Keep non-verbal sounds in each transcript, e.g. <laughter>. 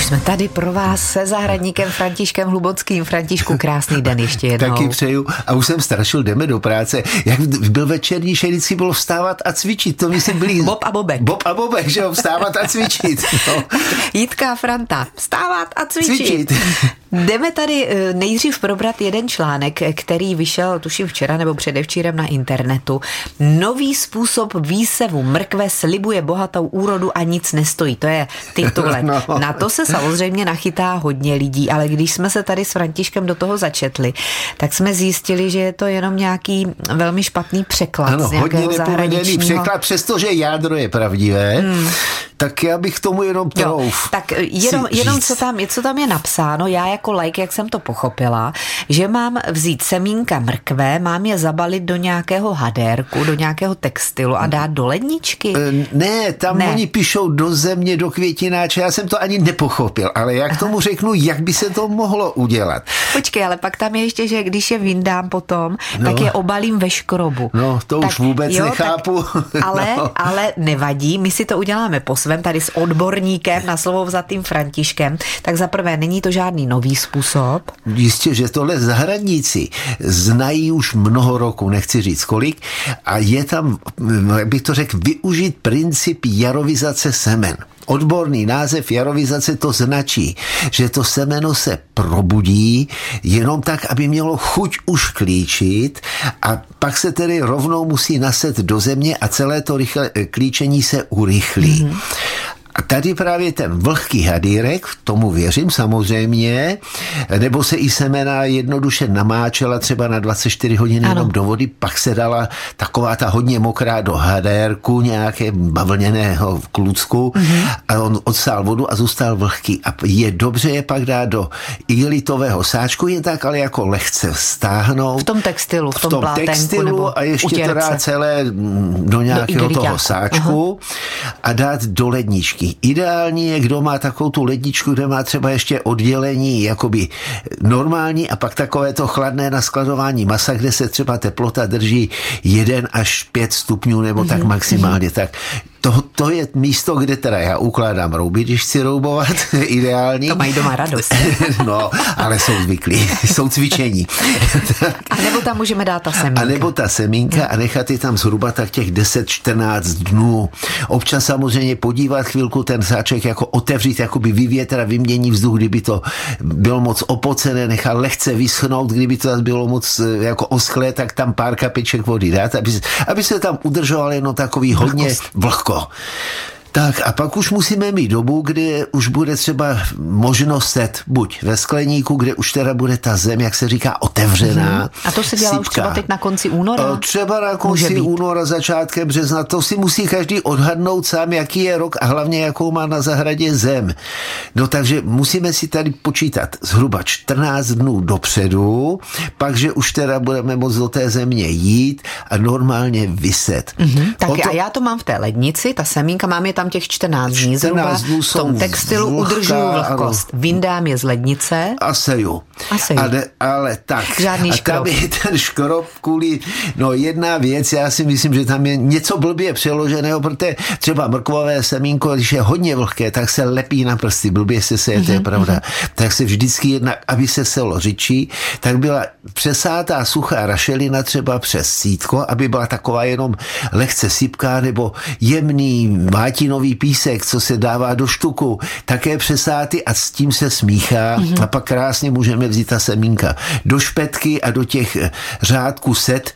už jsme tady pro vás se zahradníkem Františkem Hlubockým. Františku, krásný den ještě jednou. Taky přeju. A už jsem strašil, jdeme do práce. Jak byl večerní, že vždycky bylo vstávat a cvičit. To myslím byli... Bob a Bobek. Bob a Bobek, že jo, vstávat a cvičit. No. <laughs> Jitka Franta, vstávat a cvičit. cvičit. Jdeme tady eh, nejdřív probrat jeden článek, který vyšel tuším včera nebo předevčírem na internetu. Nový způsob výsevu mrkve slibuje bohatou úrodu a nic nestojí. To je titulek. <laughs> No. Na to se samozřejmě nachytá hodně lidí, ale když jsme se tady s Františkem do toho začetli, tak jsme zjistili, že je to jenom nějaký velmi špatný překlad ano, z nějakého hodně nepovedený překlad, přestože jádro je pravdivé. Hmm tak já bych tomu jenom trouf. Tak jenom, jenom co, tam, co tam je napsáno, já jako like, jak jsem to pochopila, že mám vzít semínka mrkve, mám je zabalit do nějakého hadérku, do nějakého textilu a dát do ledničky? E, ne, tam ne. oni píšou do země, do květináče, já jsem to ani nepochopil, ale jak tomu řeknu, jak by se to mohlo udělat? Počkej, ale pak tam je ještě, že když je vyndám potom, no. tak je obalím ve škrobu. No, to tak, už vůbec jo, nechápu. Tak, <laughs> ale, no. ale nevadí, my si to uděláme po svém tady s odborníkem na slovo vzatým Františkem, tak za prvé není to žádný nový způsob. Jistě, že tohle zahradníci znají už mnoho roku, nechci říct kolik, a je tam, jak bych to řekl, využít princip jarovizace semen. Odborný název jarovizace to značí, že to semeno se probudí jenom tak, aby mělo chuť už klíčit a pak se tedy rovnou musí naset do země a celé to rychle, klíčení se urychlí. Mm-hmm. A tady právě ten vlhký hadýrek, tomu věřím samozřejmě, nebo se i semena jednoduše namáčela třeba na 24 hodin jenom do vody, pak se dala taková ta hodně mokrá do hadérku, nějaké bavlněného klucku mm-hmm. a on odsál vodu a zůstal vlhký. A je dobře je pak dát do igelitového sáčku, je tak ale jako lehce stáhnout. V tom textilu, v tom, v tom plátenku, textilu nebo a ještě utěrce. teda celé do nějakého do toho sáčku Aha. a dát do ledničky. Ideální je, kdo má takovou tu ledničku, kde má třeba ještě oddělení jakoby normální a pak takové to chladné naskladování masa, kde se třeba teplota drží 1 až 5 stupňů nebo mm-hmm. tak mhm. maximálně. Tak to, to je místo, kde teda já ukládám rouby, když chci roubovat, <laughs> ideální. To mají doma radost. <laughs> no, ale jsou zvyklí, jsou cvičení. a nebo tam můžeme dát ta semínka. A nebo ta semínka a nechat je tam zhruba tak těch 10-14 dnů. Občas samozřejmě podívat chvilku ten sáček jako otevřít, jako by vyvětra, vymění vzduch, kdyby to bylo moc opocené, nechat lehce vyschnout, kdyby to zase bylo moc eh, jako oschlé, tak tam pár kapiček vody dát, aby, aby se tam udržoval jenom takový hodně vlhko encore. Tak a pak už musíme mít dobu, kdy už bude třeba možnost set buď ve skleníku, kde už teda bude ta zem, jak se říká, otevřená. Hmm. A to se dělá sípka. už třeba teď na konci února? Třeba na konci února, začátkem března. To si musí každý odhadnout sám, jaký je rok a hlavně jakou má na zahradě zem. No takže musíme si tady počítat zhruba 14 dnů dopředu, pak, že už teda budeme moct do té země jít a normálně vyset. Hmm. Tak to... a já to mám v té lednici, ta semínka, mám je tam těch 14 dní 14 zhruba. Dnů v tom textilu vlhká, udržuju vlhkost. Ano. Vyndám je z lednice. A seju. A seju. Ale, ale tak. Žádný a tam je ten škrob kvůli, no jedna věc, já si myslím, že tam je něco blbě přeloženého, protože třeba mrkvové semínko, když je hodně vlhké, tak se lepí na prsty, blbě se mm-hmm. to je mhm, pravda. Mm-hmm. Tak se vždycky jedna, aby se selo řičí, tak byla přesátá suchá rašelina třeba přes sítko, aby byla taková jenom lehce sypká nebo jemný mátin nový písek, co se dává do štuku, také přesáty a s tím se smíchá mm-hmm. a pak krásně můžeme vzít ta semínka do špetky a do těch řádků set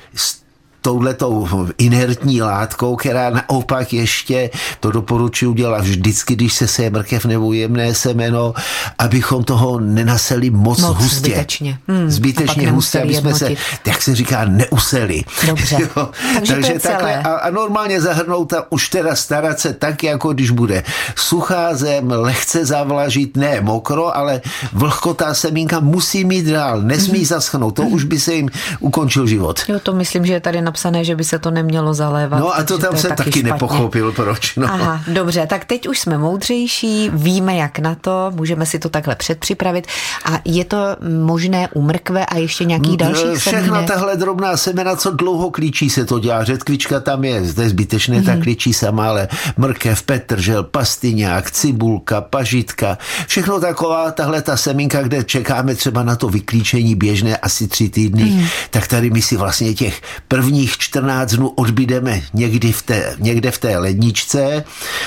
touhletou inertní látkou, která naopak ještě, to doporučuji dělat vždycky, když se seje mrkev nebo jemné semeno, abychom toho nenaseli moc, moc hustě. Zbytečně. Hmm, zbytečně hustě, aby jsme se, jak se říká, neuseli. Dobře. <laughs> Jo? Takže, Takže takhle. A, a normálně zahrnout a už teda starat se tak, jako když bude suchá zem, lehce zavlažit, ne mokro, ale vlhkotá semínka musí mít dál, nesmí mm-hmm. zaschnout, to mm-hmm. už by se jim ukončil život. Jo, to myslím, že je tady na napsané, že by se to nemělo zalévat. No a to tam to se taky, taky nepochopil, proč. No. Aha, dobře, tak teď už jsme moudřejší, víme jak na to, můžeme si to takhle předpřipravit a je to možné u mrkve a ještě nějakých dalších Všechna semínek? tahle drobná semena, co dlouho klíčí se to dělá. Řetkvička tam je, zde zbytečné, mm. tak klíčí sama, ale mrkev, petržel, pastyňák, cibulka, pažitka, všechno taková tahle ta semínka, kde čekáme třeba na to vyklíčení běžné asi tři týdny, mm. tak tady my si vlastně těch prvních 14 dnů odbydeme někdy v té, někde v té ledničce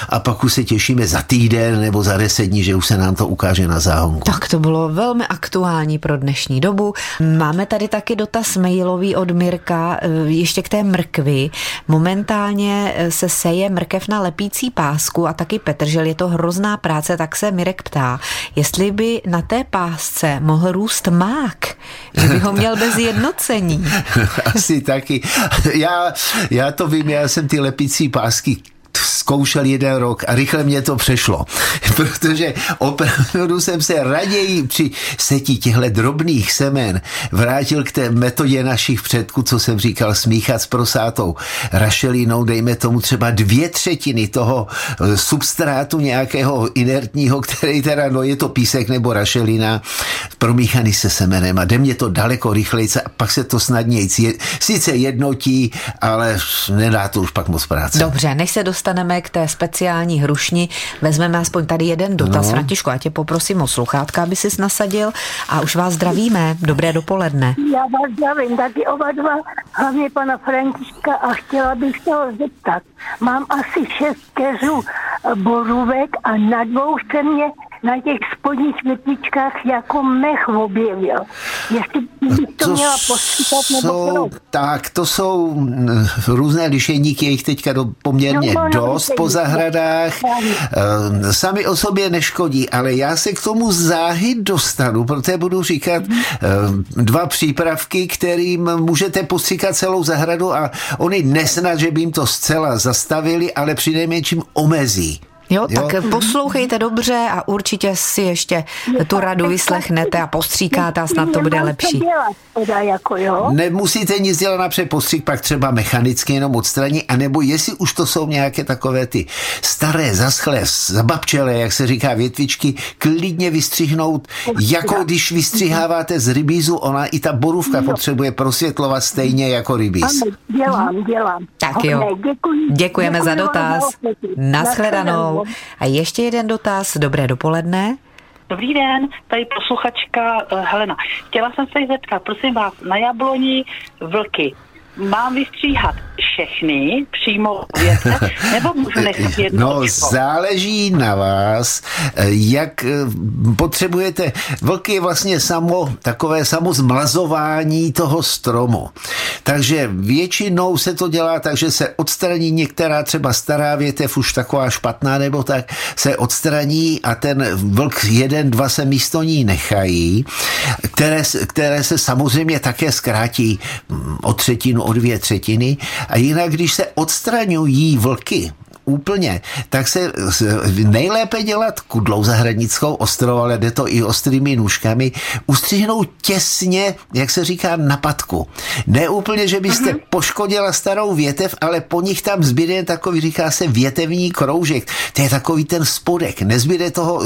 a pak už se těšíme za týden nebo za deset dní, že už se nám to ukáže na záhonku. Tak to bylo velmi aktuální pro dnešní dobu. Máme tady taky dotaz mailový od Mirka, eh, ještě k té mrkvi. Momentálně eh, se seje mrkev na lepící pásku a taky petržel. Je to hrozná práce, tak se Mirek ptá, jestli by na té pásce mohl růst mák, že by ho měl bez <laughs> jednocení. Asi taky. Já, já to vím, já jsem ty lepící pásky zkoušel jeden rok a rychle mě to přešlo, <laughs> protože opravdu jsem se raději při setí těchto drobných semen vrátil k té metodě našich předků, co jsem říkal, smíchat s prosátou rašelinou, dejme tomu třeba dvě třetiny toho eh, substrátu nějakého inertního, který teda, no je to písek nebo rašelina, promíchaný se semenem a jde mě to daleko rychleji a pak se to snadněji sice jednotí, ale nedá to už pak moc práce. Dobře, než se dostaneme k té speciální hrušni, vezmeme aspoň tady jeden dotaz. No. Františku, já tě poprosím o sluchátka, aby si nassadil a už vás zdravíme. Dobré dopoledne. Já vás zdravím, taky oba dva, hlavně pana Františka a chtěla bych se ho zeptat. Mám asi šest keřů borůvek a na dvou se mě na těch spodních větvičkách jako mech objevil. Jestli bych to, to měla postříkat nebo jsou, Tak, to jsou mm, různé lišeníky, jich teďka do, poměrně no, no, dost po zahradách. No. Sami o sobě neškodí, ale já se k tomu záhy dostanu, protože budu říkat mm. dva přípravky, kterým můžete postříkat celou zahradu a oni nesnad, že by jim to zcela zastavili, ale přinejmenším omezí. Jo, jo, tak poslouchejte dobře a určitě si ještě tu radu vyslechnete a postříkáte a snad to bude lepší. Jako, Nemusíte nic dělat napřed postřík, pak třeba mechanicky jenom odstraní, anebo jestli už to jsou nějaké takové ty staré, zaschlé, zababčelé, jak se říká, větvičky, klidně vystřihnout, jako když vystřiháváte z rybízu, ona i ta borůvka potřebuje prosvětlovat stejně jako rybíz. Dělám, dělám. Tak jo. Děkujeme za dotaz. A ještě jeden dotaz. Dobré dopoledne. Dobrý den, tady posluchačka uh, Helena. Chtěla jsem se zeptat, prosím vás, na jabloni vlky mám vystříhat všechny přímo věce, <laughs> nebo můžu nechat jedno No, očko? záleží na vás, jak eh, potřebujete. Vlk je vlastně samo, takové samo zmlazování toho stromu. Takže většinou se to dělá tak, že se odstraní některá třeba stará větev, už taková špatná nebo tak, se odstraní a ten vlk jeden, dva se místo ní nechají, které, které se samozřejmě také zkrátí mm, o třetinu, o dvě třetiny. A jinak, když se odstraňují vlky, úplně, tak se nejlépe dělat kudlou zahradnickou ostrou, ale jde to i ostrými nůžkami, ustřihnout těsně, jak se říká, na patku. Ne úplně, že byste uh-huh. poškodila starou větev, ale po nich tam zbyde takový, říká se, větevní kroužek. To je takový ten spodek. Nezbyde toho,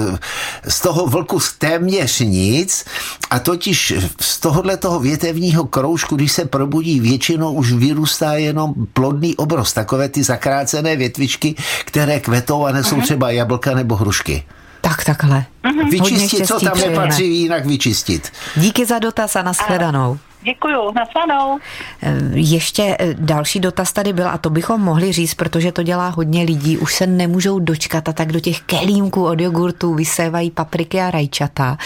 z toho vlku téměř nic a totiž z tohohle toho větevního kroužku, když se probudí, většinou už vyrůstá jenom plodný obrost, takové ty zakrácené větvičky, které kvetou a nesou uh-huh. třeba jablka nebo hrušky. Tak takhle. Uh-huh. Vyčistit, co tam přejeme. nepatří, jinak vyčistit. Díky za dotaz a nashledanou. Děkuju, nasledanou. Eh, ještě eh, další dotaz tady byl a to bychom mohli říct, protože to dělá hodně lidí, už se nemůžou dočkat a tak do těch kelímků od jogurtu vysévají papriky a rajčata.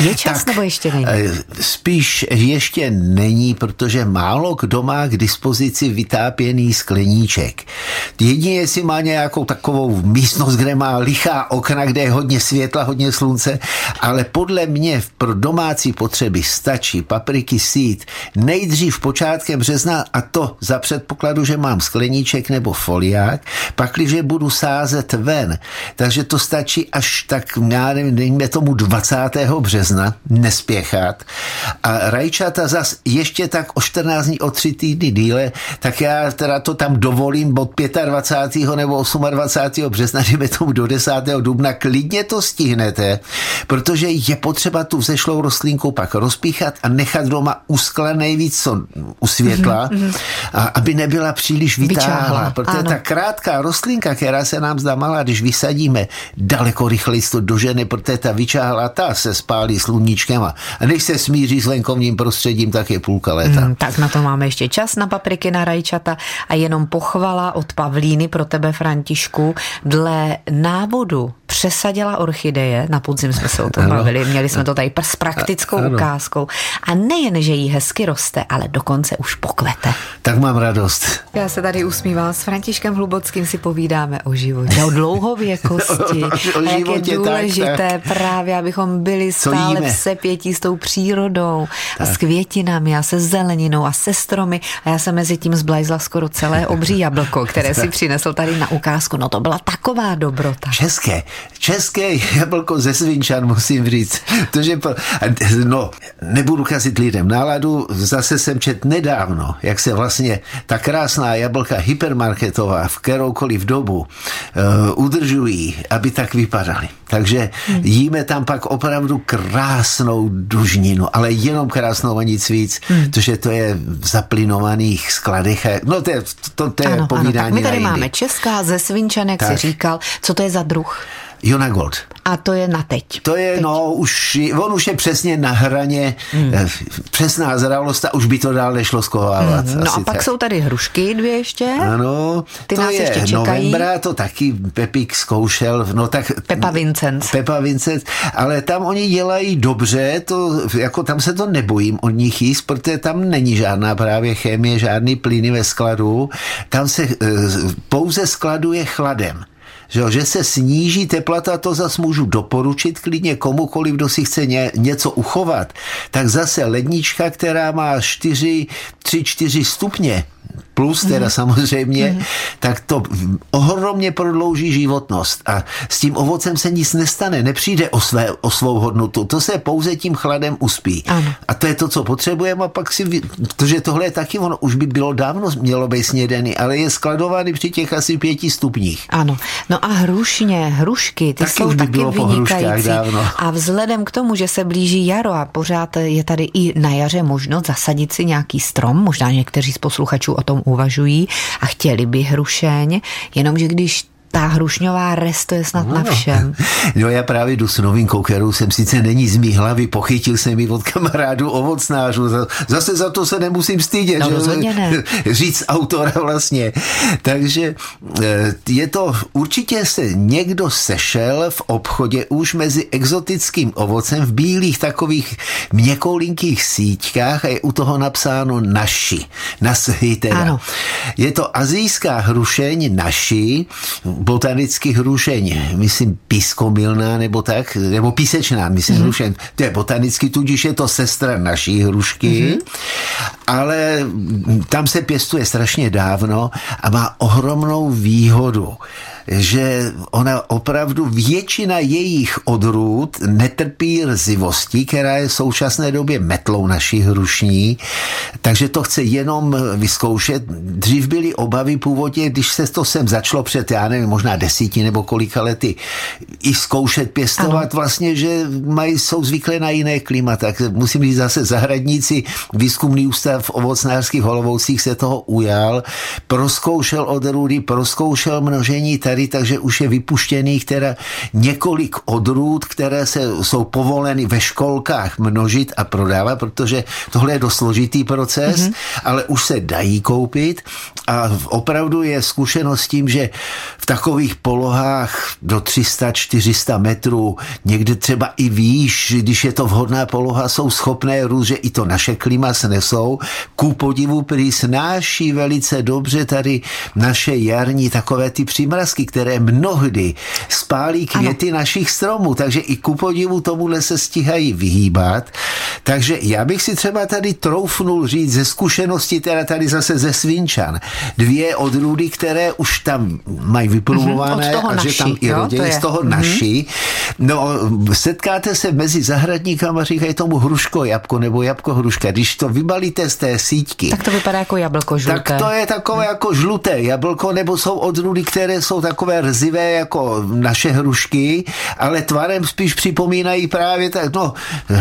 Je čas tak, nebo ještě není? Eh, spíš ještě není, protože málo kdo má k dispozici vytápěný skleníček. Jedině, jestli má nějakou takovou místnost, kde má lichá okna, kde je hodně světla, hodně slunce, ale podle mě pro domácí potřeby stačí papriky sít nejdřív počátkem března a to za předpokladu, že mám skleníček nebo foliák, pakliže budu sázet ven. Takže to stačí až tak, já nevím, dejme tomu 20. března března, nespěchat. A rajčata zas ještě tak o 14 dní, o 3 týdny díle, tak já teda to tam dovolím od 25. nebo 28. března, <laughs> dejme tomu do 10. dubna, klidně to stihnete, protože je potřeba tu vzešlou rostlinku pak rozpíchat a nechat doma uskla nejvíc co u světla, mm-hmm. a aby nebyla příliš vytáhla, protože ano. ta krátká rostlinka, která se nám zdá malá, když vysadíme, daleko rychleji to dožene, protože ta vyčáhla, ta se spálí sluníčkem a, než se smíří s venkovním prostředím, tak je půlka léta. Mm, tak na to máme ještě čas na papriky na rajčata a jenom pochvala od Pavlíny pro tebe, Františku. Dle návodu přesadila orchideje, na podzim jsme se o tom bavili, měli jsme to tady s praktickou ano. ukázkou. A nejen, že jí hezky roste, ale dokonce už pokvete. Tak mám radost. Já se tady usmívám. S Františkem Hlubockým si povídáme o životě, o dlouhověkosti. o, <laughs> o a jak je důležité tak, tak. právě, abychom byli stále v sepětí s tou přírodou tak. a s květinami a se zeleninou a se stromy. A já jsem mezi tím zblajzla skoro celé obří jablko, které si <laughs> přinesl tady na ukázku. No to byla taková dobrota. České, české jablko ze Svinčan, musím říct. Tože, no, nebudu kazit lidem náladu, zase jsem čet nedávno, jak se vlastně ta krásná jablka hypermarketová v kteroukoliv dobu uh, udržují, aby tak vypadaly. Takže hmm. jíme tam pak opravdu krásnou dužninu, ale jenom krásnou a nic víc, hmm. protože to je v zaplinovaných skladech. No to je, to, to je ano, povídání ano, tak my tady máme Česká ze Svinčan, jak si říkal. Co to je za druh? Jona Gold. A to je na teď. To je, teď. no, už, on už je přesně na hraně, hmm. Eh, přesná zralost a už by to dál nešlo skovávat. Hmm. No a pak tak. jsou tady hrušky dvě ještě. Ano, Ty to nás je ještě čekají. novembra, to taky Pepik zkoušel. No tak, Pepa Vincent. Pepa Vincent, ale tam oni dělají dobře, to, jako tam se to nebojím od nich jíst, protože tam není žádná právě chemie, žádný plyny ve skladu. Tam se eh, pouze skladuje chladem že, že se sníží teplota, to zase můžu doporučit klidně komukoliv, kdo si chce ně, něco uchovat, tak zase lednička, která má 4, 3, 4 stupně, plus teda mm. samozřejmě, mm. tak to ohromně prodlouží životnost. A s tím ovocem se nic nestane, nepřijde o, své, o svou hodnotu. To se pouze tím chladem uspí. Ano. A to je to, co potřebujeme a pak si, protože tohle je taky, ono už by bylo dávno mělo být snědený, ale je skladovaný při těch asi pěti stupních. Ano. No a hrušně, hrušky, ty taky jsou by taky bylo vynikající. A vzhledem k tomu, že se blíží jaro a pořád je tady i na jaře možnost zasadit si nějaký strom, možná někteří z posluchačů o tom uvažují a chtěli by hrušeň, jenomže když ta hrušňová rest, to je snad no, na všem. <laughs> No já právě jdu s novinkou, kterou jsem sice není z mý hlavy, pochytil jsem ji od kamarádu ovocnářů. Zase za to se nemusím stydět, no, že ne. <laughs> říct autora vlastně. Takže eh, je to, určitě se někdo sešel v obchodě už mezi exotickým ovocem v bílých takových měkoulinkých síťkách a je u toho napsáno naši. Nashy teda. Ano. Je to azijská hrušeň naši, botanický hrušeň, myslím pískomilná nebo tak, nebo písečná, myslím mm-hmm. hrušeň, to je botanicky, tudíž je to sestra naší hrušky, mm-hmm. ale tam se pěstuje strašně dávno a má ohromnou výhodu že ona opravdu většina jejich odrůd netrpí rzivostí, která je v současné době metlou naší hrušní, takže to chce jenom vyzkoušet. Dřív byly obavy původně, když se to sem začalo před, já nevím, možná desíti nebo kolika lety, i zkoušet pěstovat ano. vlastně, že mají, jsou zvyklé na jiné klima, tak musím říct zase zahradníci, výzkumný ústav v ovocnářských holovoucích se toho ujal, proskoušel odrůdy, proskoušel množení tady tady, takže už je vypuštěných teda několik odrůd, které se, jsou povoleny ve školkách množit a prodávat, protože tohle je dost složitý proces, mm-hmm. ale už se dají koupit a opravdu je zkušenost tím, že v takových polohách do 300-400 metrů, někde třeba i výš, když je to vhodná poloha, jsou schopné růst, že i to naše klima snesou. Ku podivu prý snáší velice dobře tady naše jarní takové ty přímrazky, které mnohdy spálí květy ano. našich stromů, takže i ku podivu tomuhle se stíhají vyhýbat. Takže já bych si třeba tady troufnul říct ze zkušenosti, teda tady zase ze Svinčan, dvě odrůdy, které už tam mají vyprumované mm-hmm, a že tam i rodě, z toho mm-hmm. naší. No, setkáte se mezi zahradníkama, říkají tomu hruško jabko nebo jabko hruška. Když to vybalíte z té síťky. Tak to vypadá jako jablko žluté. Tak to je takové jako žluté jablko, nebo jsou odrůdy, které jsou takové rzivé jako naše hrušky, ale tvarem spíš připomínají právě tak, no,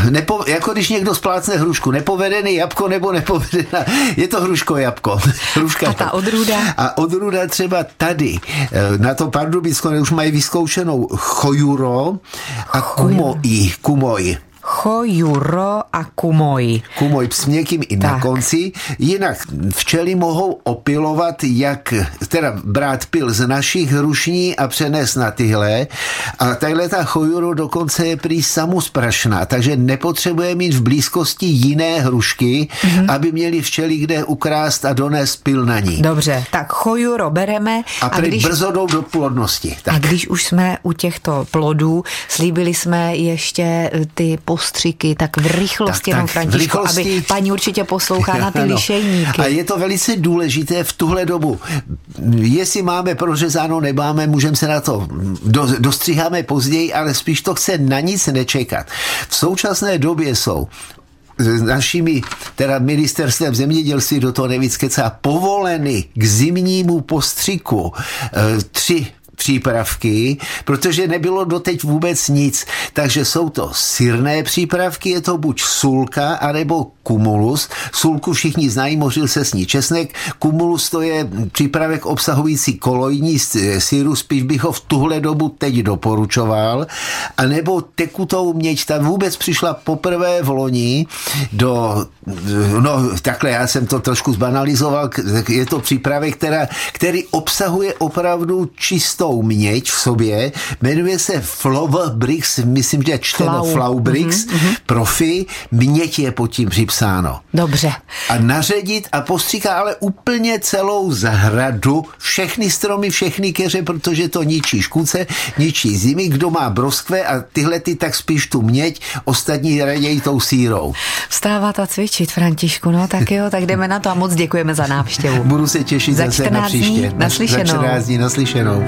nepo, jako když někdo splácne hrušku, nepovedený jabko nebo nepovedená, je to hruško jabko. <laughs> Hruška a ta odrůda? A odrůda třeba tady, eh, na to Pardubicko už mají vyzkoušenou chojuro a kumoi, kumoj. Chojuro a kumoj. Kumoj s měkkým i tak. na konci. Jinak včely mohou opilovat, jak teda brát pil z našich hrušní a přenést na tyhle. A tahle ta chojuro dokonce je prý samusprašná, takže nepotřebuje mít v blízkosti jiné hrušky, mm-hmm. aby měli včely kde ukrást a donést pil na ní. Dobře, tak chojuro bereme. A, a když... brzo jdou do plodnosti. Tak. A když už jsme u těchto plodů, slíbili jsme ještě ty postřiky, tak v rychlosti, tak, tak, Františko, rychlosti... aby paní určitě poslouchá <laughs> na ty ano. lišejníky. A je to velice důležité v tuhle dobu. Jestli máme prořezáno, nemáme, můžeme se na to, do, dostříháme později, ale spíš to chce na nic nečekat. V současné době jsou našimi, teda ministerstvem zemědělství do toho nevíc kecá, povoleny k zimnímu postřiku e, tři přípravky, protože nebylo doteď vůbec nic. Takže jsou to syrné přípravky, je to buď sulka, anebo kumulus. Sulku všichni znají, mořil se s ní česnek. Kumulus to je přípravek obsahující kolojní síru, spíš bych ho v tuhle dobu teď doporučoval. A nebo tekutou měď, ta vůbec přišla poprvé v loni do, no takhle já jsem to trošku zbanalizoval, je to přípravek, která, který obsahuje opravdu čistou měď v sobě, jmenuje se Flower Bricks, myslím, že čteno Flau, Bricks, mm-hmm. profi, měď je pod tím připsáno. Dobře. A naředit a postříká ale úplně celou zahradu, všechny stromy, všechny keře, protože to ničí škůdce, ničí zimy. Kdo má broskve a tyhle ty tak spíš tu měď, ostatní raději tou sírou. Vstávat a cvičit, Františku, no tak jo, tak jdeme na to a moc děkujeme za návštěvu. Budu se těšit za zase na příště. Dní, naslyšenou. Za 14 dní naslyšenou.